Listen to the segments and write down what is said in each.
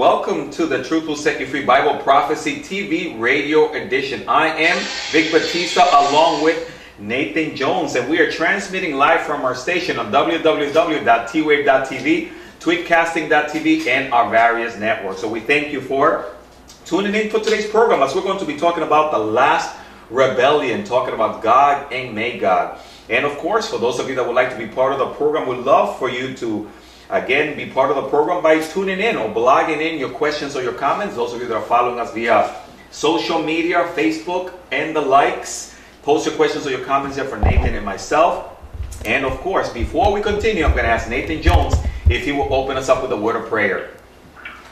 welcome to the Truth Will Set You Free Bible Prophecy TV Radio Edition. I am Vic Batista along with Nathan Jones, and we are transmitting live from our station on www.twave.tv, twitcasting.tv, and our various networks. So we thank you for tuning in for today's program as we're going to be talking about the last rebellion, talking about Gog and Magog. And of course, for those of you that would like to be part of the program, we'd love for you to Again, be part of the program by tuning in or blogging in your questions or your comments. Those of you that are following us via social media, Facebook, and the likes, post your questions or your comments there for Nathan and myself. And of course, before we continue, I'm going to ask Nathan Jones if he will open us up with a word of prayer.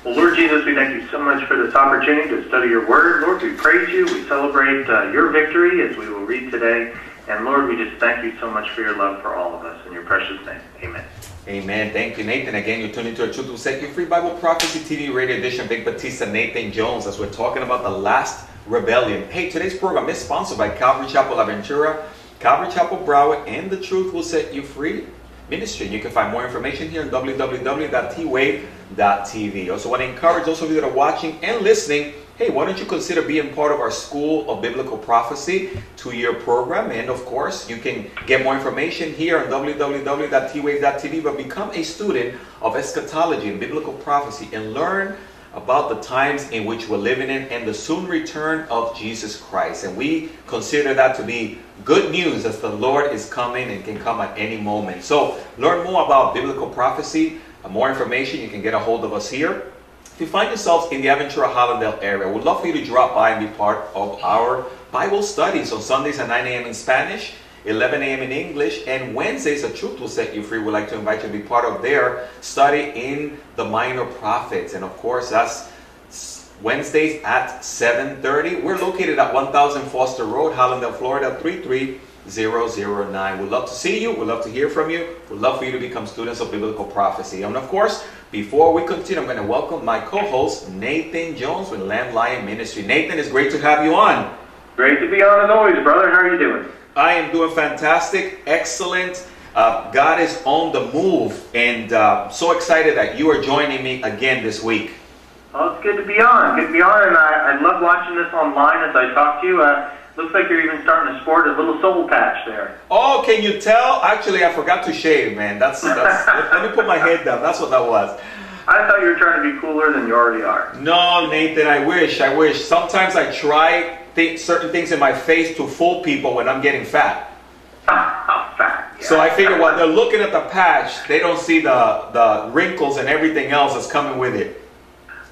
Well, Lord Jesus, we thank you so much for this opportunity to study your word. Lord, we praise you. We celebrate uh, your victory as we will read today. And Lord, we just thank you so much for your love for all of us. In your precious name, amen. Amen. Thank you, Nathan. Again, you're tuning to a Truth You Free Bible Prophecy TV Radio Edition. Vic Batista, Nathan Jones, as we're talking about the last rebellion. Hey, today's program is sponsored by Calvary Chapel Aventura, Calvary Chapel Broward, and the Truth Will Set You Free ministry. You can find more information here on www.twave.tv. Also, want to encourage those of you that are watching and listening hey, why don't you consider being part of our School of Biblical Prophecy two-year program? And of course, you can get more information here on www.twave.tv, but become a student of eschatology and biblical prophecy and learn about the times in which we're living in and the soon return of Jesus Christ. And we consider that to be good news as the Lord is coming and can come at any moment. So learn more about biblical prophecy. More information, you can get a hold of us here if you find yourselves in the Aventura Hallandale area, we'd love for you to drop by and be part of our Bible studies on Sundays at 9 a.m. in Spanish, 11 a.m. in English, and Wednesdays at Truth Will Set You Free. We'd like to invite you to be part of their study in the Minor Prophets. And of course, that's Wednesdays at 7.30. We're located at 1000 Foster Road, Hallandale, Florida, 33009. We'd love to see you. We'd love to hear from you. We'd love for you to become students of biblical prophecy. And of course, before we continue, I'm going to welcome my co-host, Nathan Jones with Lamb Lion Ministry. Nathan, it's great to have you on. Great to be on as always, brother. How are you doing? I am doing fantastic, excellent. Uh, God is on the move, and uh, so excited that you are joining me again this week. Well, it's good to be on. Good to be on, and I, I love watching this online as I talk to you. Uh, Looks like you're even starting to sport a little soul patch there. Oh, can you tell? Actually, I forgot to shave, man. That's, that's let me put my head down. That's what that was. I thought you were trying to be cooler than you already are. No, Nathan, I wish. I wish. Sometimes I try th- certain things in my face to fool people when I'm getting fat. fat. Yeah. So I figure while they're looking at the patch, they don't see the, the wrinkles and everything else that's coming with it.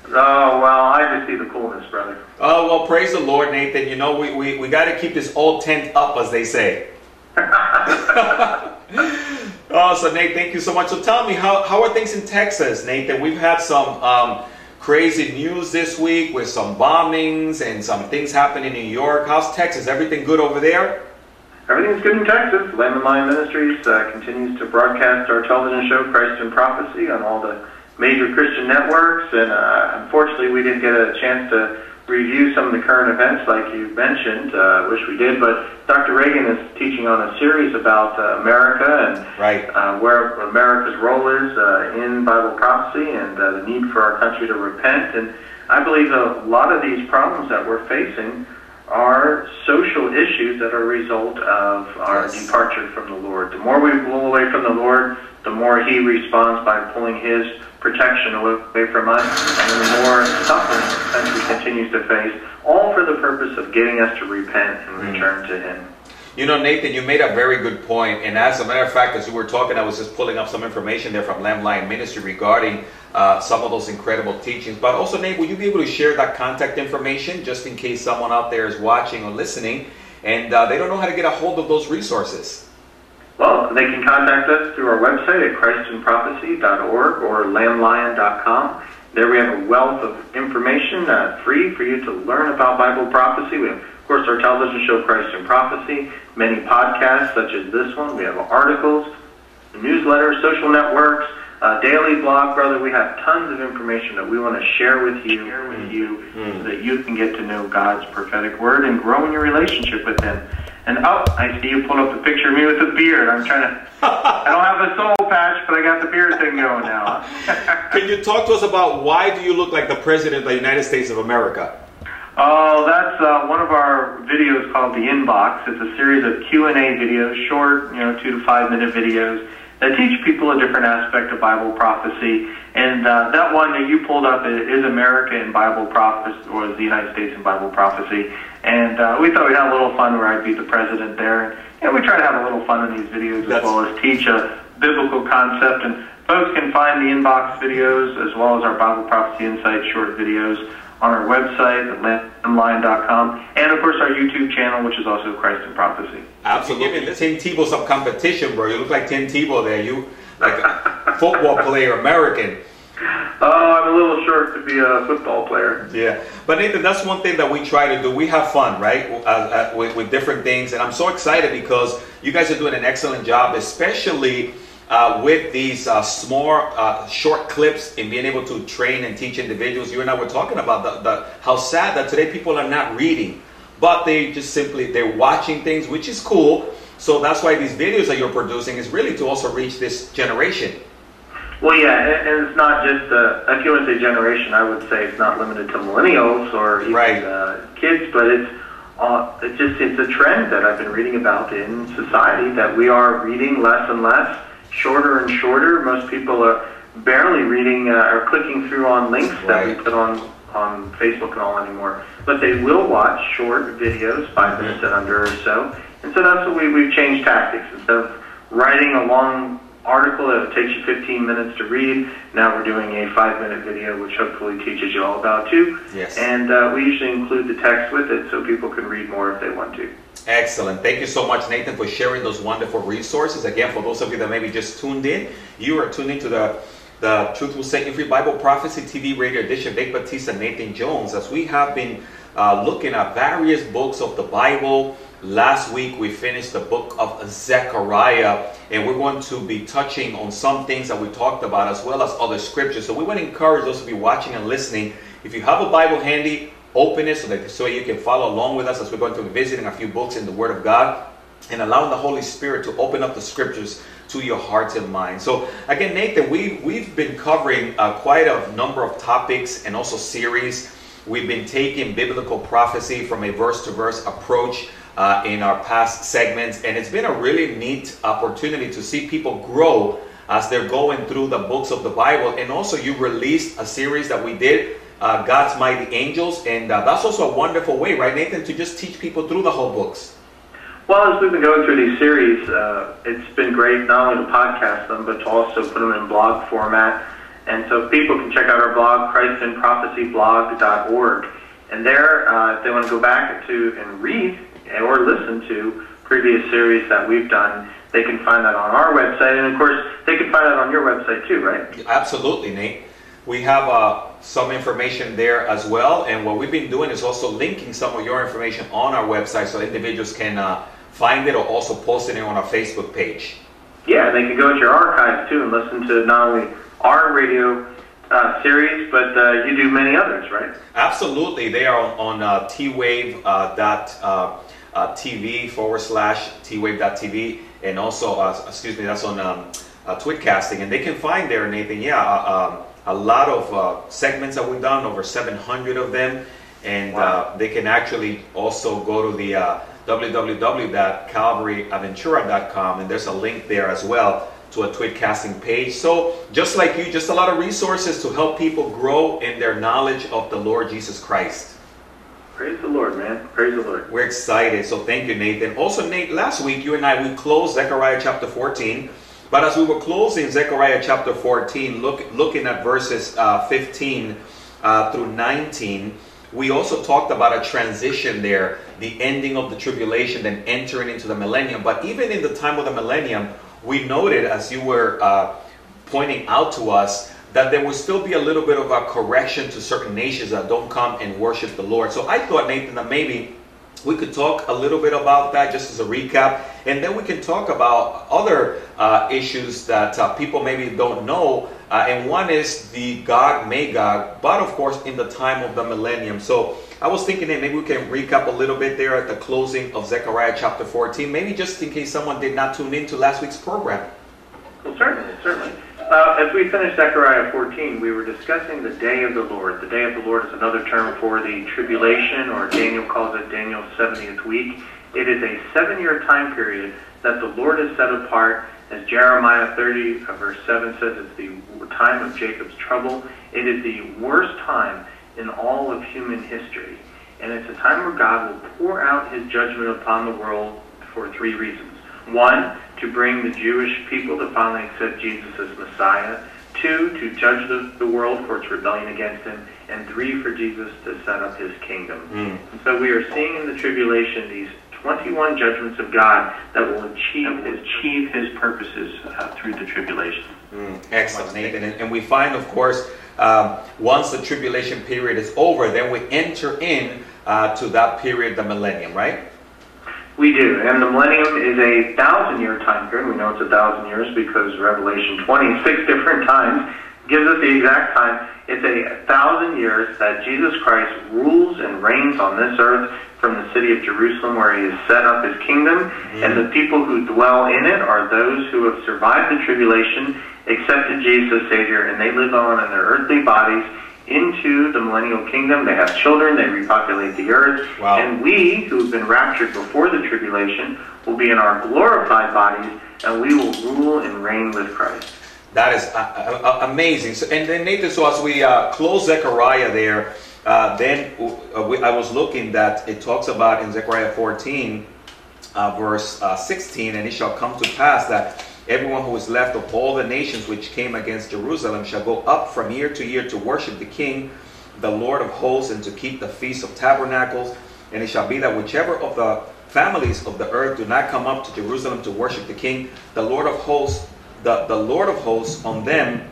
Oh, well, I just see the coolness, brother. Oh, well, praise the Lord, Nathan. You know, we, we, we got to keep this old tent up, as they say. oh, so Nate, thank you so much. So tell me, how, how are things in Texas, Nathan? We've had some um, crazy news this week with some bombings and some things happening in New York. How's Texas? Everything good over there? Everything's good in Texas. Lamb and Lion Ministries uh, continues to broadcast our television show, Christ and Prophecy, on all the major Christian networks, and uh, unfortunately, we didn't get a chance to review some of the current events like you mentioned. Uh, wish we did, but Dr. Reagan is teaching on a series about uh, America and right. uh, where America's role is uh, in Bible prophecy and uh, the need for our country to repent. And I believe a lot of these problems that we're facing are social issues that are a result of our yes. departure from the Lord. The more we pull away from the Lord, the more He responds by pulling His protection away from us, and the more suffering the country continues to face, all for the purpose of getting us to repent and mm. return to Him. You know, Nathan, you made a very good point. And as a matter of fact, as you were talking, I was just pulling up some information there from Lamb Lion Ministry regarding uh, some of those incredible teachings. But also, Nate, will you be able to share that contact information just in case someone out there is watching or listening and uh, they don't know how to get a hold of those resources? Well, they can contact us through our website at christinprophecy.org or lamblion.com. There we have a wealth of information uh, free for you to learn about Bible prophecy. We have, of course, our television show, Christ in Prophecy, many podcasts such as this one. We have articles, newsletters, social networks, uh, daily blog, brother. We have tons of information that we want to share with you, share with you, mm. so that you can get to know God's prophetic word and grow in your relationship with Him. And oh, I see you pulled up the picture of me with a beard. I'm trying to. I don't have a soul patch, but I got the beard thing going now. Can you talk to us about why do you look like the president of the United States of America? Oh, that's uh, one of our videos called the Inbox. It's a series of Q and A videos, short, you know, two to five minute videos that teach people a different aspect of Bible prophecy. And uh, that one that you pulled up is America in Bible prophecy, or the United States in Bible prophecy. And uh, we thought we'd have a little fun where I'd be the president there. And we try to have a little fun in these videos That's... as well as teach a biblical concept. And folks can find the inbox videos as well as our Bible Prophecy Insight short videos on our website at lamblion.com, and of course our YouTube channel, which is also Christ in Prophecy. Absolutely. Tim Tebow some competition, bro. You look like Tim Tebow there. You like a football player, American. Oh, I'm a little short to be a football player. Yeah, but Nathan, that's one thing that we try to do. We have fun, right, uh, uh, with, with different things, and I'm so excited because you guys are doing an excellent job, especially uh, with these uh, small, uh, short clips in being able to train and teach individuals. You and I were talking about the, the, how sad that today people are not reading, but they just simply they're watching things, which is cool. So that's why these videos that you're producing is really to also reach this generation. Well, yeah, and it's not just uh, if you want to say generation, I would say it's not limited to millennials or even right. uh, kids, but it's uh, it's just it's a trend that I've been reading about in society that we are reading less and less shorter and shorter. Most people are barely reading uh, or clicking through on links right. that we put on on Facebook and all anymore. But they will watch short videos, 5 mm-hmm. minutes and under or so. And so that's what we, we've changed tactics. Instead of writing a long article that takes you 15 minutes to read, now we're doing a five minute video, which hopefully teaches you all about too. Yes. And uh, we usually include the text with it so people can read more if they want to. Excellent. Thank you so much, Nathan, for sharing those wonderful resources. Again, for those of you that maybe just tuned in, you are tuned into the the Truth Will Set You Free Bible Prophecy TV radio edition. Dave Batista, Nathan Jones, as we have been uh, looking at various books of the Bible. Last week we finished the book of Zechariah, and we're going to be touching on some things that we talked about as well as other scriptures. So we want to encourage those of you watching and listening. If you have a Bible handy, open it so that so you can follow along with us as we're going to be visiting a few books in the Word of God and allowing the Holy Spirit to open up the scriptures to your hearts and minds. So again, Nathan, we we've been covering uh, quite a number of topics and also series. We've been taking biblical prophecy from a verse to verse approach uh, in our past segments, and it's been a really neat opportunity to see people grow as they're going through the books of the Bible. And also, you released a series that we did uh, God's Mighty Angels, and uh, that's also a wonderful way, right, Nathan, to just teach people through the whole books. Well, as we've been going through these series, uh, it's been great not only to podcast them, but to also put them in blog format. And so people can check out our blog, christinprophecyblog.org. And there, uh, if they want to go back to and read or listen to previous series that we've done, they can find that on our website. And of course, they can find that on your website too, right? Absolutely, Nate. We have uh, some information there as well. And what we've been doing is also linking some of your information on our website so individuals can uh, find it or also post it on our Facebook page. Yeah, they can go to your archives too and listen to not only our radio uh, series, but uh, you do many others, right? Absolutely. They are on, on uh, twave uh, dot uh, uh, forward slash twave.tv and also, uh, excuse me, that's on um, uh, Twitcasting. And they can find there, Nathan, yeah, uh, um, a lot of uh, segments that we've done, over 700 of them. And uh, they can actually also go to the uh, www.calvaryaventura.com and there's a link there as well to a Twitcasting page. So just like you, just a lot of resources to help people grow in their knowledge of the Lord Jesus Christ. Praise the Lord, man. Praise the Lord. We're excited. So thank you, Nathan. Also, Nate, last week you and I, we closed Zechariah chapter 14. But as we were closing Zechariah chapter 14, look, looking at verses uh, 15 uh, through 19, we also talked about a transition there, the ending of the tribulation, then entering into the millennium. But even in the time of the millennium, we noted, as you were uh, pointing out to us, that there will still be a little bit of a correction to certain nations that don't come and worship the Lord. So I thought, Nathan, that maybe we could talk a little bit about that just as a recap, and then we can talk about other uh, issues that uh, people maybe don't know. Uh, and one is the Gog Magog, but of course in the time of the millennium. So I was thinking that maybe we can recap a little bit there at the closing of Zechariah chapter 14, maybe just in case someone did not tune into last week's program. Uh, as we finished Zechariah 14, we were discussing the day of the Lord. The day of the Lord is another term for the tribulation, or Daniel calls it Daniel's 70th week. It is a seven year time period that the Lord has set apart. As Jeremiah 30, uh, verse 7 says, it's the time of Jacob's trouble. It is the worst time in all of human history. And it's a time where God will pour out his judgment upon the world for three reasons. One, to bring the Jewish people to finally accept Jesus as Messiah. Two, to judge the, the world for its rebellion against him. And three, for Jesus to set up his kingdom. Mm. So we are seeing in the tribulation these 21 judgments of God that will achieve, achieve his purposes uh, through the tribulation. Mm, excellent, Nathan. And, and we find, of course, um, once the tribulation period is over, then we enter in uh, to that period, the millennium, right? We do, and the millennium is a thousand year time period. We know it's a thousand years because Revelation 26 different times gives us the exact time. It's a thousand years that Jesus Christ rules and reigns on this earth from the city of Jerusalem where he has set up his kingdom. Mm-hmm. And the people who dwell in it are those who have survived the tribulation, accepted Jesus as Savior, and they live on in their earthly bodies into the millennial kingdom. They have children, they repopulate the earth. Wow. And we, who have been raptured before the tribulation, will be in our glorified bodies, and we will rule and reign with Christ. That is uh, uh, amazing. So, and then Nathan, so as we uh, close Zechariah there, uh, then uh, we, I was looking that it talks about in Zechariah 14, uh, verse 16, and it shall come to pass that everyone who is left of all the nations which came against Jerusalem shall go up from year to year to worship the King, the Lord of hosts, and to keep the feast of tabernacles. And it shall be that whichever of the families of the earth do not come up to Jerusalem to worship the King, the Lord of hosts, the, the Lord of hosts on them,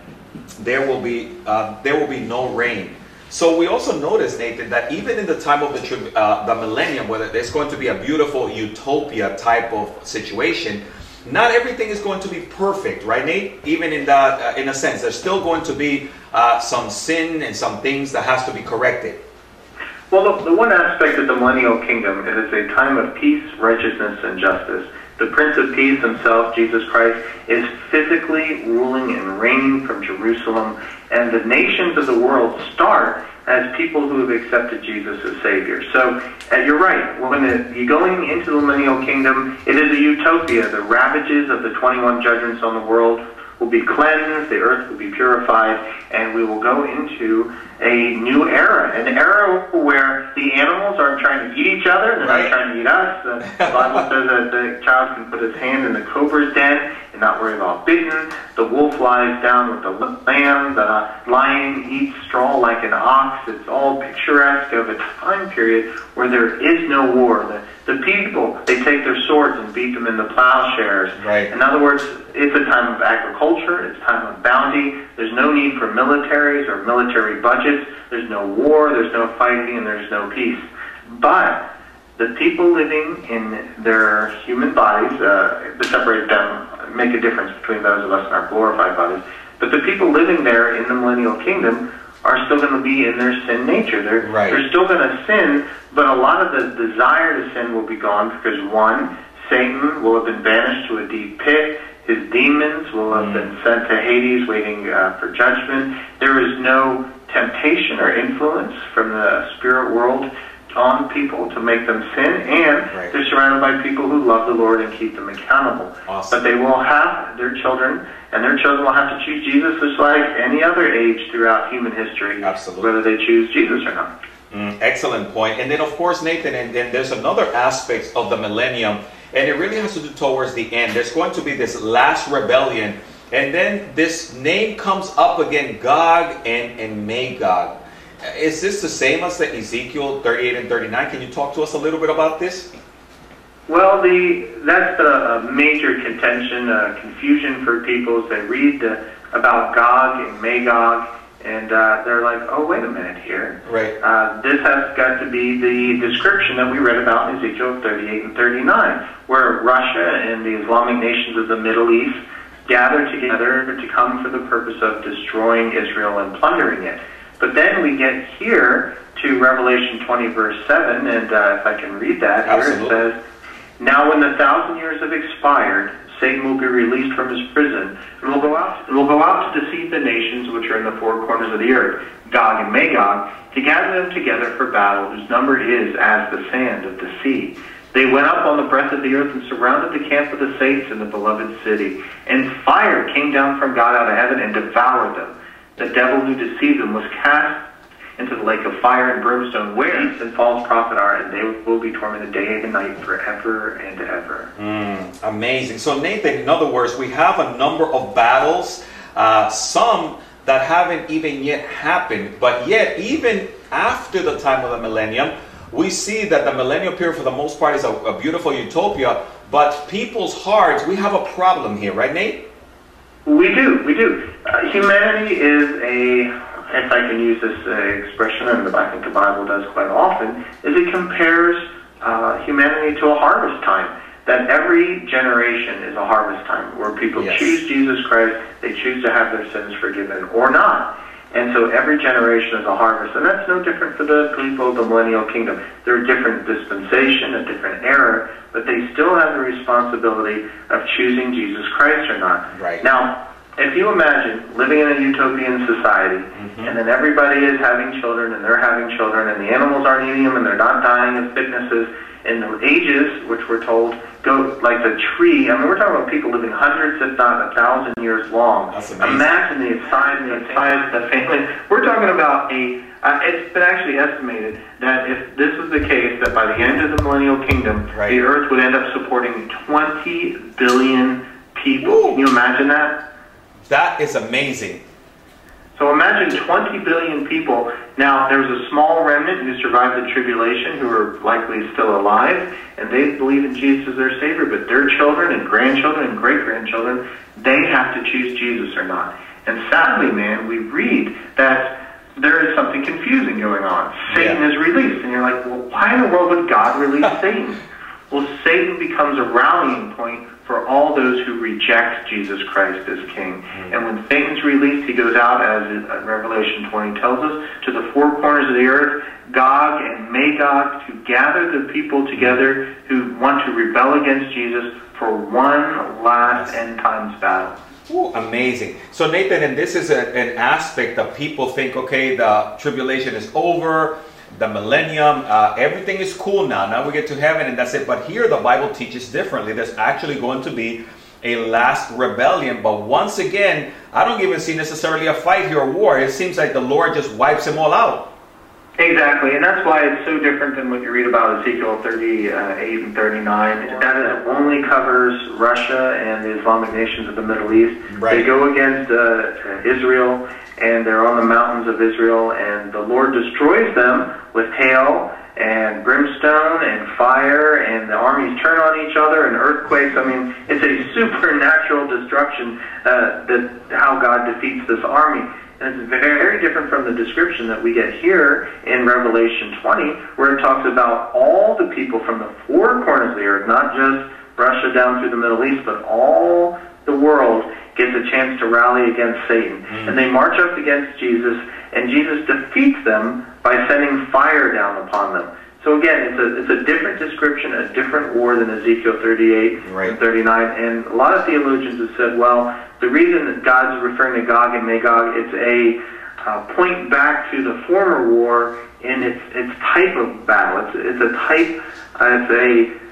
there will be uh, there will be no rain. So we also notice, Nathan, that even in the time of the uh, the millennium, whether there's going to be a beautiful utopia type of situation, not everything is going to be perfect, right, Nate? Even in that, uh, in a sense, there's still going to be uh, some sin and some things that has to be corrected. Well, the, the one aspect of the millennial kingdom is it's a time of peace, righteousness, and justice. The Prince of Peace himself, Jesus Christ, is physically ruling and reigning from Jerusalem, and the nations of the world start as people who have accepted Jesus as Savior. So uh, you're right. When it, you're going into the millennial kingdom, it is a utopia. The ravages of the 21 judgments on the world will be cleansed, the earth will be purified, and we will go into a new era, an era where the animals aren't trying to eat each other, they're Right. not trying to eat us. The Bible says that the child can put his hand in the cobra's den and not worry about bitten. The wolf lies down with the lamb. The lion eats straw like an ox. It's all picturesque of a time period where there is no war. The, the people, they take their swords and beat them into plowshares. Right. In other words, it's a time of agriculture, it's a time of bounty. There's no need for militaries or military budgets. There's no war, there's no fighting, and there's no peace. But the people living in their human bodies, uh, to separate them, make a difference between those of us and our glorified bodies. But the people living there in the millennial kingdom are still going to be in their sin nature. They're, Right. they're still going to sin, but a lot of the desire to sin will be gone because one, Satan will have been banished to a deep pit. His demons will have been sent to Hades, waiting uh, for judgment. There is no temptation or influence from the spirit world on people to make them sin, and Right. they're surrounded by people who love the Lord and keep them accountable. Awesome. But they will have their children, and their children will have to choose Jesus just like any other age throughout human history, Absolutely. whether they choose Jesus or not. Mm, excellent point. And then, of course, Nathan, and then there's another aspect of the millennium, and it really has to do towards the end. There's going to be this last rebellion, and then this name comes up again Gog and, and Magog. Is this the same as the Ezekiel 38 and 39? Can you talk to us a little bit about this? Well, the that's the uh, major contention, uh, confusion for people as they read the, about Gog and Magog, and uh, they're like, "Oh, wait a minute here. Right. Uh, this has got to be the description that we read about in Ezekiel 38 and 39, where Russia and the Islamic nations of the Middle East gather together to come for the purpose of destroying Israel and plundering it. But then we get here to Revelation 20, verse 7, and uh, if I can read that Absolutely. here, it says, Now when the thousand years have expired, Satan will be released from his prison, and will go out and will go out to deceive the nations which are in the four corners of the earth, Gog and Magog, to gather them together for battle, whose number is as the sand of the sea. They went up on the breadth of the earth and surrounded the camp of the saints in the beloved city. And fire came down from God out of heaven and devoured them. The devil who deceived them was cast into the lake of fire and brimstone, where beasts and false prophet are, and they will be tormented day and night forever and ever. Mm, amazing. So, Nathan, in other words, we have a number of battles, uh, some that haven't even yet happened, but yet, even after the time of the millennium, we see that the millennial period, for the most part, is a, a beautiful utopia, but people's hearts, we have a problem here, right, Nate? We do, we do. Uh, humanity is a, if I can use this uh, expression, and I think the Bible does quite often, is it compares uh, humanity to a harvest time. That every generation is a harvest time where people Yes. choose Jesus Christ, they choose to have their sins forgiven or not. And so every generation is a harvest. And that's no different for the people of the millennial kingdom. They're a different dispensation, a different era, but they still have the responsibility of choosing Jesus Christ or not. Right. Now, if you imagine living in a utopian society, mm-hmm. and then everybody is having children, and they're having children, and the animals aren't eating them, and they're not dying of sicknesses, and the ages, which we're told, go like the tree. I mean, we're talking about people living hundreds, if not a thousand years long. That's amazing. Imagine the size, the size, the family. We're talking about a. Uh, it's been actually estimated that if this was the case, that by the end of the millennial kingdom, Right. the Earth would end up supporting 20 billion people. Woo. Can you imagine that? That is amazing. So imagine 20 billion people. Now, there's a small remnant who survived the tribulation who are likely still alive, and they believe in Jesus as their Savior, but their children and grandchildren and great grandchildren, they have to choose Jesus or not. And sadly, man, we read that there is something confusing going on. Satan Yeah. is released, and you're like, well, why in the world would God release Satan? Well, Satan becomes a rallying point for all those who reject Jesus Christ as King. And when Satan's released, he goes out, as uh, Revelation 20 tells us, to the four corners of the earth, Gog and Magog, to gather the people together who want to rebel against Jesus for one last end times battle. Ooh, amazing. So, Nathan, and this is a, an aspect that people think, okay, the tribulation is over, the millennium, uh, everything is cool now. Now we get to heaven and that's it. But here the Bible teaches differently. There's actually going to be a last rebellion. But once again, I don't even see necessarily a fight here or war. It seems like the Lord just wipes them all out. Exactly, and that's why it's so different than what you read about Ezekiel 38 and 39. That is, only covers Russia and the Islamic nations of the Middle East. Right. They go against uh, Israel, and they're on the mountains of Israel, and the Lord destroys them with hail and brimstone and fire, and the armies turn on each other and earthquakes. I mean, it's a supernatural destruction uh, that how God defeats this army. And it's very different from the description that we get here in Revelation 20, where it talks about all the people from the four corners of the earth, not just Russia down through the Middle East, but all the world gets a chance to rally against Satan. And they march up against Jesus, and Jesus defeats them by sending fire down upon them. So again, it's a, it's a different description, a different war than Ezekiel 38 Right. and 39. And a lot of theologians have said, well, the reason that God's referring to Gog and Magog, it's a uh, point back to the former war in its its type of battle. It's it's a type, uh, it's a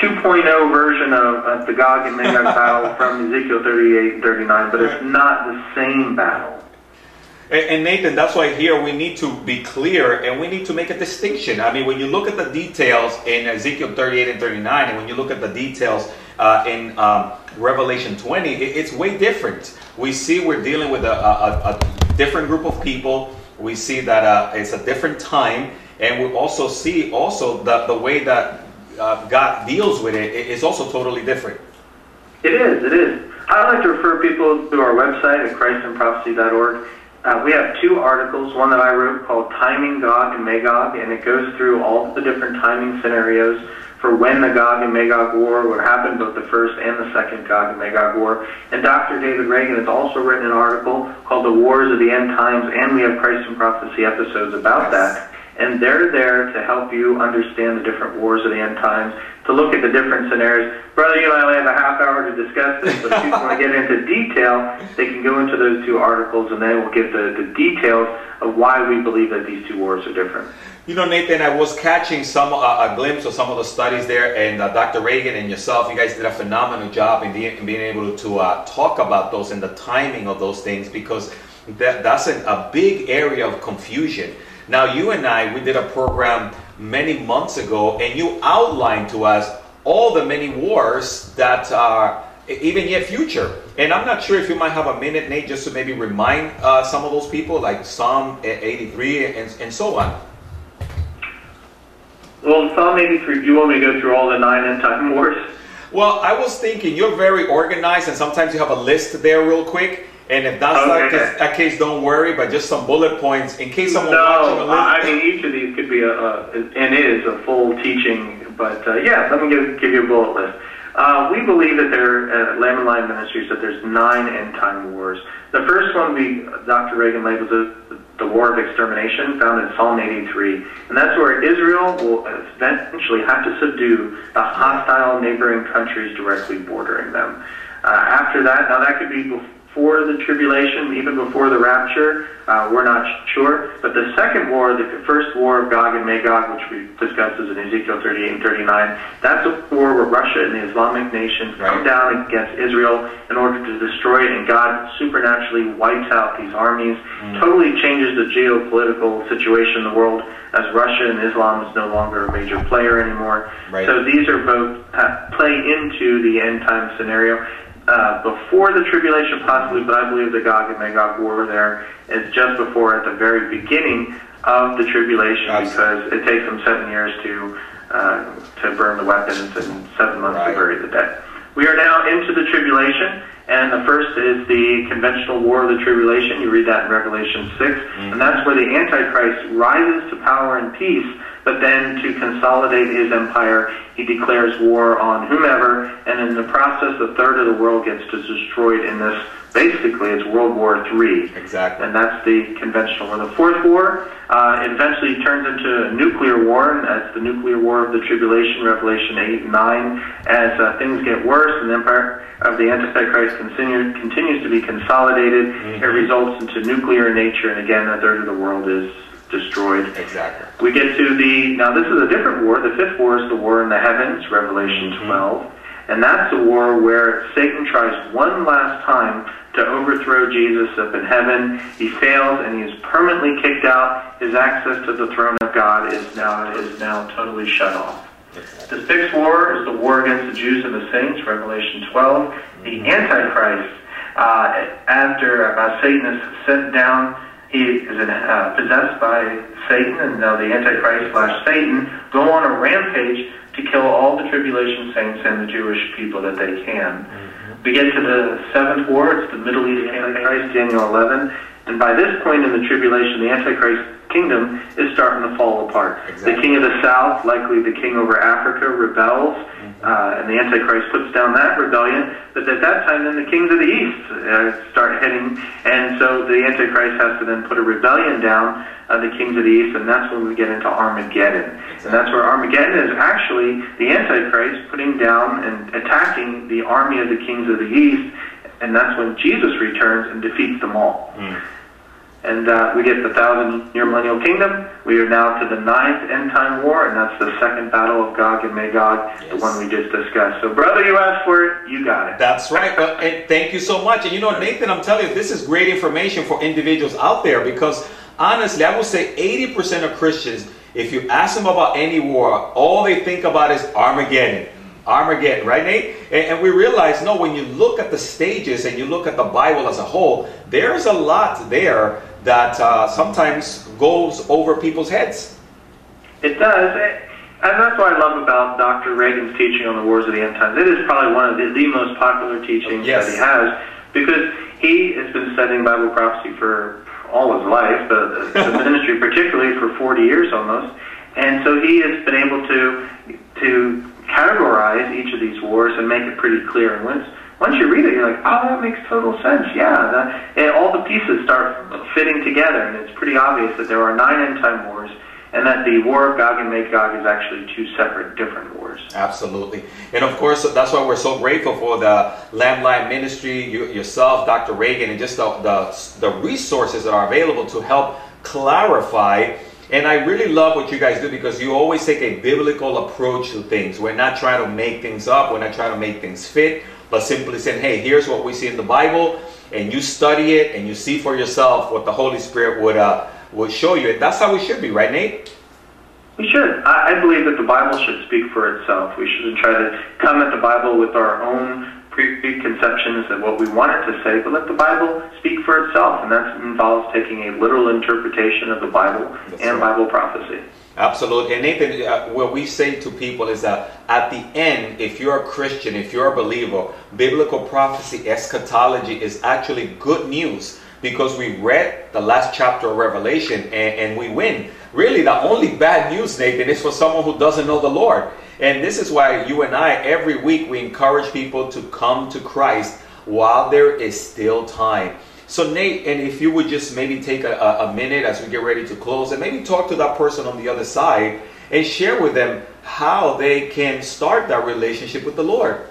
2.0 version of, of the Gog and Magog battle from Ezekiel 38 and 39, but it's not the same battle. And, and Nathan, that's why here we need to be clear and we need to make a distinction. I mean, when you look at the details in Ezekiel 38 and 39, and when you look at the details uh, in um, Revelation 20, it, it's way different. We see we're dealing with a, a, a different group of people. We see that uh, it's a different time, and we also see also that the way that uh, God deals with it, it is also totally different. It is, it is. I like to refer people to our website at christinprophecy.org. Uh, we have two articles, one that I wrote called Timing Gog and Magog, and it goes through all the different timing scenarios for when the Gog and Magog War would happen, both the first and the second Gog and Magog War. And Dr. David Reagan has also written an article called The Wars of the End Times, and we have Christ and Prophecy episodes about that. And they're there to help you understand the different wars of the end times, to look at the different scenarios. Brother, you and I only have a half hour to discuss this, but if you want to get into detail, they can go into those two articles and they will get the, the details of why we believe that these two wars are different. You know, Nathan, I was catching some uh, a glimpse of some of the studies there, and uh, Dr. Reagan and yourself, you guys did a phenomenal job in, being, in being able to uh, talk about those and the timing of those things because that, that's a, a big area of confusion. Now, you and I, we did a program many months ago, and you outlined to us all the many wars that are even yet future. And I'm not sure if you might have a minute, Nate, just to maybe remind uh, some of those people, like Psalm 83 and, and so on. Well, Psalm 83, do you want me to go through all the nine end time wars? Well, I was thinking you're very organized, and sometimes you have a list there real quick. And if that's okay. not that case, don't worry. But just some bullet points in case someone no, watching a list. I mean, each of these could be a, a and is a full teaching. But uh, yeah, let me give give you a bullet list. Uh, we believe that there, at Lamb and Lion Ministries, that there's nine end time wars. The first one, we Dr. Reagan labels it the war of extermination, found in Psalm 83, and that's where Israel will eventually have to subdue the hostile neighboring countries directly bordering them. Uh, after that, now that could be before the tribulation, even before the rapture. Uh, we're not sure. But the second war, the first war of Gog and Magog, which we discussed is in Ezekiel 38 and 39, that's a war where Russia and the Islamic nations right. come down against Israel in order to destroy it, and God supernaturally wipes out these armies, mm. totally changes the geopolitical situation in the world as Russia and Islam is no longer a major player anymore. Right. So these are both uh, play into the end time scenario uh, before the tribulation, possibly, but I believe the Gog and Magog war there is just before, at the very beginning of the tribulation, Absolutely. because it takes them seven years to uh, to burn the weapons and seven months right. to bury the dead. We are now into the tribulation, and the first is the conventional war of the tribulation. You read that in Revelation 6, mm-hmm. and that's where the Antichrist rises to power and peace but then to consolidate his empire, he declares war on whomever, and in the process, a third of the world gets destroyed in this. Basically, it's World War III. Exactly. And that's the conventional war. The fourth war, uh, eventually turns into a nuclear war, and that's the nuclear war of the tribulation, Revelation 8 and 9. As uh, things get worse and the empire of the Antichrist continue, continues to be consolidated, mm-hmm. it results into nuclear nature, and again, a third of the world is destroyed. Exactly. We get to the now. This is a different war. The fifth war is the war in the heavens, Revelation mm-hmm. 12, and that's a war where Satan tries one last time to overthrow Jesus up in heaven. He fails, and he is permanently kicked out. His access to the throne of God is now is now totally shut off. The sixth war is the war against the Jews and the saints, Revelation 12. The mm-hmm. Antichrist, uh, after uh, Satan is sent down he is uh, possessed by Satan, and now the Antichrist slash Satan go on a rampage to kill all the tribulation saints and the Jewish people that they can. Mm-hmm. We get to the seventh war, it's the Middle East Antichrist, Daniel 11, and by this point in the tribulation, the Antichrist kingdom is starting to fall apart. Exactly. The king of the south, likely the king over Africa, rebels uh, and the Antichrist puts down that rebellion. But at that time, then the kings of the east uh, start heading, and so the Antichrist has to then put a rebellion down of the kings of the east, and that's when we get into Armageddon. And that's where Armageddon is actually the Antichrist putting down and attacking the army of the kings of the east, and that's when Jesus returns and defeats them all. Mm. And uh, we get the thousand year millennial kingdom. We are now to the ninth end time war, and that's the second battle of Gog and Magog, yes. the one we just discussed. So, brother, you asked for it, you got it. That's right. Well, and thank you so much. And you know, Nathan, I'm telling you, this is great information for individuals out there because honestly, I would say 80% of Christians, if you ask them about any war, all they think about is Armageddon. Armageddon, right, Nate? And, and, we realize, no, when you look at the stages and you look at the Bible as a whole, there's a lot there that uh, sometimes goes over people's heads. It does. And that's what I love about Dr. Reagan's teaching on the wars of the end times. It is probably one of the, the most popular teachings yes. that he has because he has been studying Bible prophecy for all his life, the, the ministry particularly for 40 years almost. And so he has been able to to categorize each of these wars and make it pretty clear. And once once you read it, you're like, oh, that makes total sense. Yeah, that, and all the pieces start fitting together, and it's pretty obvious that there are nine end time wars, and that the war of Gog and Magog is actually two separate, different wars. Absolutely, and of course, that's why we're so grateful for the Lamb Lion Ministry, you, yourself, Dr. Reagan, and just the, the the resources that are available to help clarify and I really love what you guys do because you always take a biblical approach to things. We're not trying to make things up, we're not trying to make things fit, but simply saying, hey, here's what we see in the Bible, and you study it and you see for yourself what the Holy Spirit would uh, would show you. And that's how we should be, right, Nate? We should. I, believe that the Bible should speak for itself. We shouldn't try to come at the Bible with our own preconceptions of what we want it to say, but let the Bible speak for itself, and that involves taking a literal interpretation of the Bible That's and right. Bible prophecy. Absolutely. And Nathan, uh, what we say to people is that at the end, if you're a Christian, if you're a believer, biblical prophecy, eschatology is actually good news because we read the last chapter of Revelation and, and we win. Really, the only bad news, Nathan, is for someone who doesn't know the Lord. And this is why you and I, every week, we encourage people to come to Christ while there is still time. So, Nate, and if you would just maybe take a, a minute as we get ready to close and maybe talk to that person on the other side and share with them how they can start that relationship with the Lord.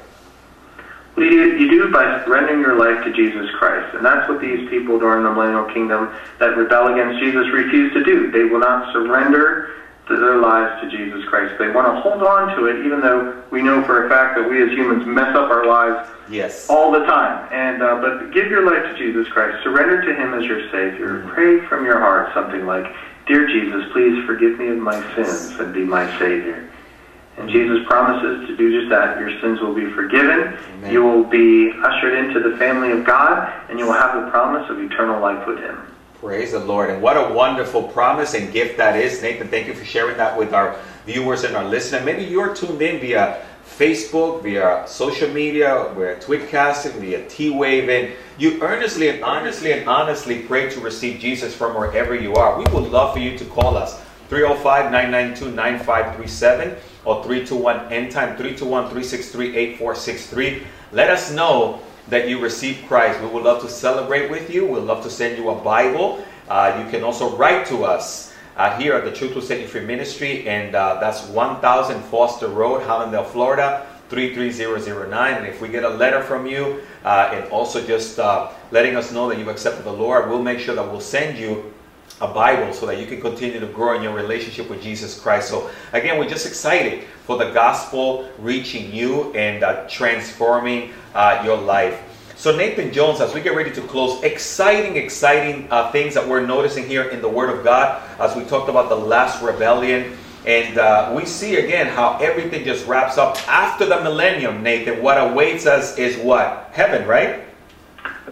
You, you do by surrendering your life to Jesus Christ. And that's what these people during the millennial kingdom that rebel against Jesus refuse to do. They will not surrender their lives to Jesus Christ. They want to hold on to it, even though we know for a fact that we as humans mess up our lives yes. all the time. And uh, but give your life to Jesus Christ. Surrender to Him as your Savior. Mm-hmm. Pray from your heart something like, "Dear Jesus, please forgive me of my sins and be my Savior." And Jesus promises to do just that. Your sins will be forgiven. Amen. You will be ushered into the family of God, and you will have the promise of eternal life with Him. Praise the Lord. And what a wonderful promise and gift that is. Nathan, thank you for sharing that with our viewers and our listeners. Maybe you're tuned in via Facebook, via social media, via Twitcasting, via T-Wave, you earnestly and honestly and honestly pray to receive Jesus from wherever you are. We would love for you to call us 305-992-9537 or 321 end time 321-363-8463. Let us know that you received Christ. We would love to celebrate with you. We'd love to send you a Bible. Uh, you can also write to us uh, here at the Truth Will Set You Free Ministry, and uh, that's 1000 Foster Road, Hallandale, Florida. 33009 and if we get a letter from you uh, and also just uh, letting us know that you've accepted the lord we'll make sure that we'll send you a Bible so that you can continue to grow in your relationship with Jesus Christ. So, again, we're just excited for the gospel reaching you and uh, transforming uh, your life. So, Nathan Jones, as we get ready to close, exciting, exciting uh, things that we're noticing here in the Word of God as we talked about the last rebellion. And uh, we see again how everything just wraps up after the millennium, Nathan. What awaits us is what? Heaven, right?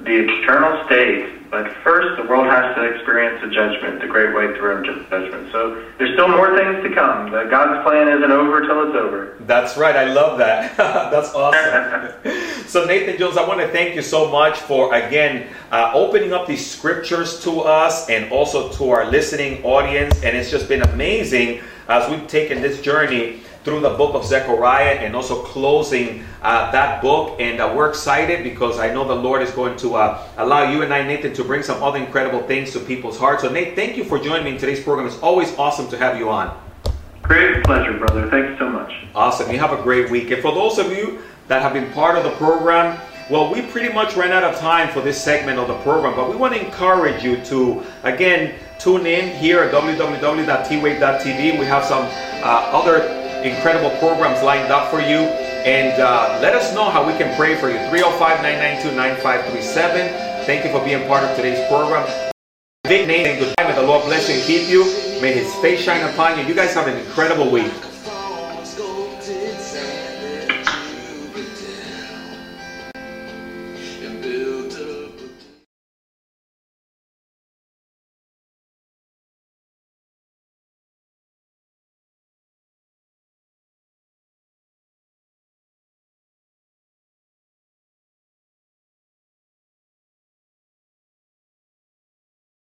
The eternal state but first, the world has to experience the judgment, the great white throne judgment. So there's still more things to come. The God's plan isn't over till it's over. That's right. I love that. That's awesome. so Nathan Jones, I want to thank you so much for again uh, opening up these scriptures to us and also to our listening audience. And it's just been amazing as we've taken this journey through the book of Zechariah and also closing uh, that book. And uh, we're excited because I know the Lord is going to uh, allow you and I, Nathan, to bring some other incredible things to people's hearts. So, Nate, thank you for joining me in today's program. It's always awesome to have you on. Great pleasure, brother. Thanks so much. Awesome. You have a great week. And for those of you that have been part of the program, well, we pretty much ran out of time for this segment of the program, but we want to encourage you to, again, tune in here at www.twave.tv. We have some uh, other incredible programs lined up for you. And uh, let us know how we can pray for you. 305 992 9537. Thank you for being part of today's program. Big name and good time. May the Lord bless you and keep you. May his face shine upon you. You guys have an incredible week.